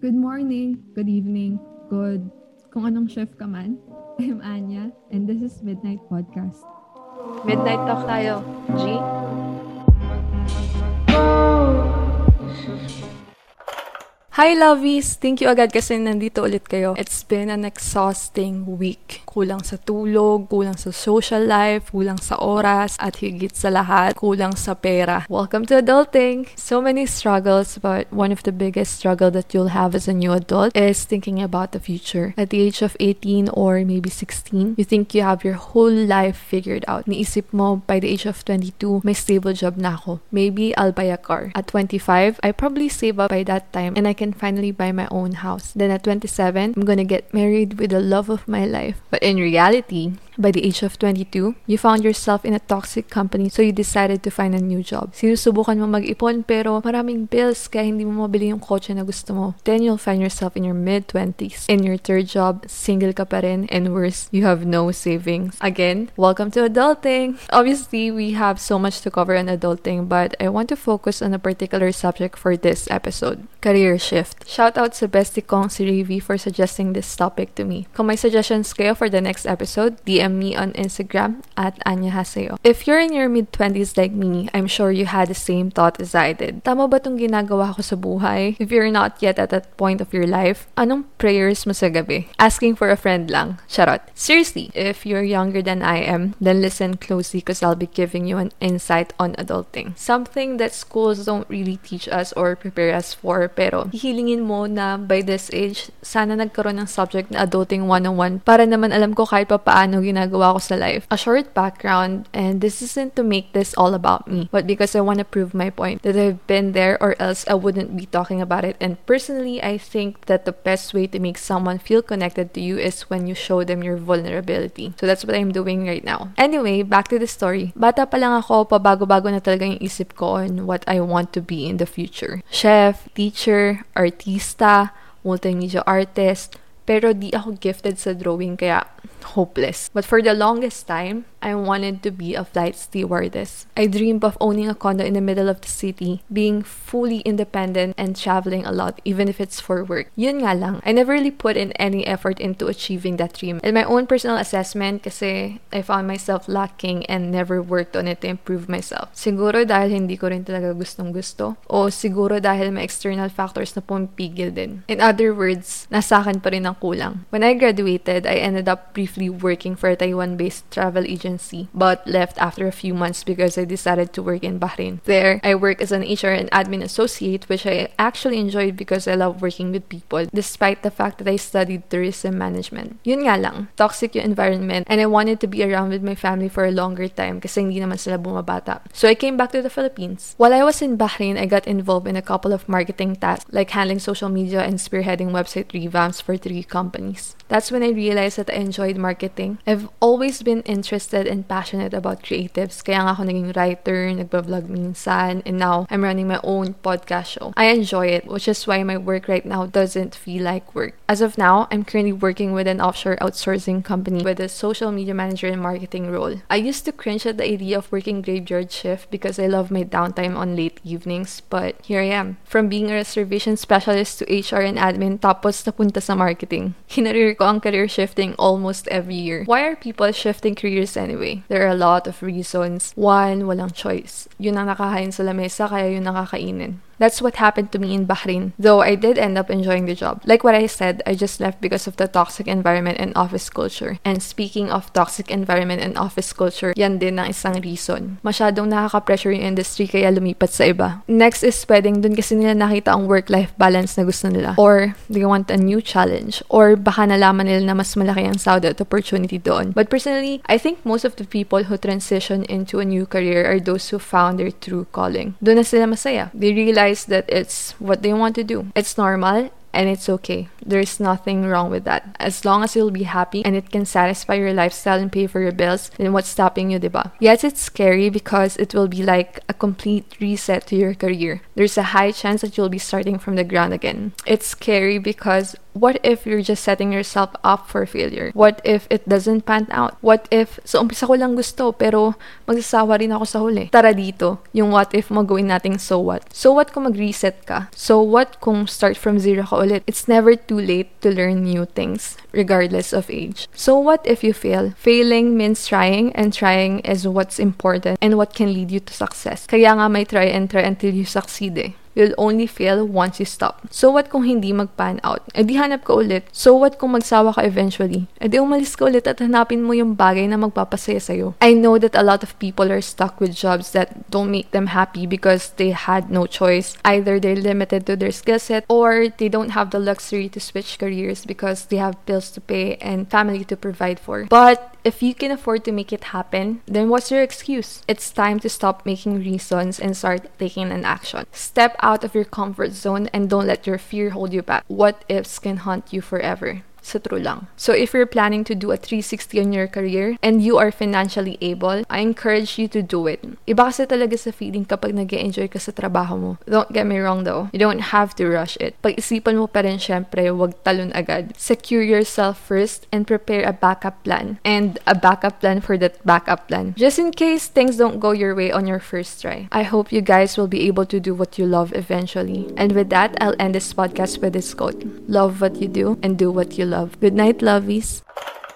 Good morning, good evening, good kung anong shift ka man. I'm Anya, and this is Midnight Podcast. Midnight talk tayo. G? Hi, lovies! Thank you agad kasi nandito ulit kayo. It's been an exhausting week. Kulang sa tulog, kulang sa social life, kulang sa oras, at higit sa lahat, kulang sa pera. Welcome to adulting! So many struggles, but one of the biggest struggle that you'll have as a new adult is thinking about the future. At the age of 18 or maybe 16, you think you have your whole life figured out. Niisip mo, by the age of 22, may stable job na ako. Maybe I'll buy a car. At 25, I probably save up by that time and I can finally buy my own house. Then at 27, I'm gonna get married with the love of my life. But in reality, by the age of 22, you found yourself in a toxic company so you decided to find a new job. Sinusubukan mo mag-ipon pero maraming bills kaya hindi mo mabili yung kotse na gusto mo. Then you'll find yourself in your mid-20s. In your third job, single ka pa rin and worse, you have no savings. Again, welcome to adulting! Obviously, we have so much to cover in adulting but I want to focus on a particular subject for this episode. Career shift. Shout out sa bestie kong si Rivi for suggesting this topic to me. Kung may suggestions kayo for the next episode, DM me on Instagram at Anya Haseo. If you're in your mid-20s like me, I'm sure you had the same thought as I did. Tama ba tong ginagawa ko sa buhay? If you're not yet at that point of your life, anong prayers mo sa gabi? Asking for a friend lang. Charot. Seriously, if you're younger than I am, then listen closely because I'll be giving you an insight on adulting. Something that schools don't really teach us or prepare us for, pero hihilingin mo na by this age, sana nagkaroon ng subject na adulting 101 para naman alam ko kahit pa paano ginagawa ko sa life. A short background, and this isn't to make this all about me, but because I want to prove my point that I've been there or else I wouldn't be talking about it. And personally, I think that the best way to make someone feel connected to you is when you show them your vulnerability. So that's what I'm doing right now. Anyway, back to the story. Bata pa lang ako, pabago-bago na talaga yung isip ko on what I want to be in the future. Chef, teacher, artista, multimedia artist, pero di ako gifted sa drawing kaya hopeless. But for the longest time, I wanted to be a flight stewardess. I dreamed of owning a condo in the middle of the city, being fully independent and traveling a lot, even if it's for work. Yun nga lang, I never really put in any effort into achieving that dream. In my own personal assessment, kasi I found myself lacking and never worked on it to improve myself. Siguro dahil hindi ko rin talaga gustong gusto, o siguro dahil may external factors na pumipigil din. In other words, nasa akin pa rin ang kulang. When I graduated, I ended up briefly working for a Taiwan-based travel agency, but left after a few months because I decided to work in Bahrain. There, I work as an HR and admin associate, which I actually enjoyed because I love working with people, despite the fact that I studied tourism management. Yun nga lang, toxic yung environment, and I wanted to be around with my family for a longer time kasi hindi naman sila bumabata. So I came back to the Philippines. While I was in Bahrain, I got involved in a couple of marketing tasks, like handling social media and spearheading website revamps for three companies. That's when I realized that I enjoyed marketing. I've always been interested and passionate about creatives. Kaya nga ako naging writer, nagba-vlog minsan, and now I'm running my own podcast show. I enjoy it, which is why my work right now doesn't feel like work. As of now, I'm currently working with an offshore outsourcing company with a social media manager and marketing role. I used to cringe at the idea of working graveyard shift because I love my downtime on late evenings, but here I am. From being a reservation specialist to HR and admin, tapos napunta sa marketing. Hinarir ko ang career shifting almost every year. Why are people shifting careers anyway? There are a lot of reasons. One, walang choice. Yun ang nakahain sa lamesa, kaya yun nakakainin. That's what happened to me in Bahrain, though I did end up enjoying the job. Like what I said, I just left because of the toxic environment and office culture. And speaking of toxic environment and office culture, yan din ang isang reason. Masyadong nakaka-pressure yung industry kaya lumipat sa iba. Next is pwedeng dun kasi nila nakita ang work-life balance na gusto nila. Or they want a new challenge. Or baka nalaman nila na mas malaki ang sahod at opportunity doon. But personally, I think most of the people who transition into a new career are those who found their true calling. Doon na sila masaya. They realize that it's what they want to do. It's normal and it's okay. There's nothing wrong with that. As long as you'll be happy and it can satisfy your lifestyle and pay for your bills, then what's stopping you, diba? Yes, it's scary because it will be like a complete reset to your career. There's a high chance that you'll be starting from the ground again. It's scary because what if you're just setting yourself up for failure? What if it doesn't pan out? What if, so umpisa ko lang gusto, pero magsasawa rin ako sa huli. Tara dito, yung what if mo gawin nating so what. So what kung mag-reset ka? So what kung start from zero ka paulit-ulit. It's never too late to learn new things, regardless of age. So what if you fail? Failing means trying, and trying is what's important and what can lead you to success. Kaya nga may try and try until you succeed eh. You'll only fail once you stop. So what kung hindi mag-pan out? E di hanap ka ulit. So what kung magsawa ka eventually? E di umalis ka ulit at hanapin mo yung bagay na magpapasaya sa'yo. I know that a lot of people are stuck with jobs that don't make them happy because they had no choice. Either they're limited to their skill set or they don't have the luxury to switch careers because they have bills to pay and family to provide for. But if you can afford to make it happen, then what's your excuse? It's time to stop making reasons and start taking an action. Step out of your comfort zone and don't let your fear hold you back. What ifs can haunt you forever. Lang. So if you're planning to do a 360 on your career and you are financially able, I encourage you to do it. Iba kasi talaga sa feeling kapag nag enjoy ka sa trabaho mo. Don't get me wrong though. You don't have to rush it. Pag-isipan mo pa rin syempre, wag talon agad. Secure yourself first and prepare a backup plan. And a backup plan for that backup plan. Just in case things don't go your way on your first try. I hope you guys will be able to do what you love eventually. And with that, I'll end this podcast with this quote. Love what you do and do what you love. Good night, lovies.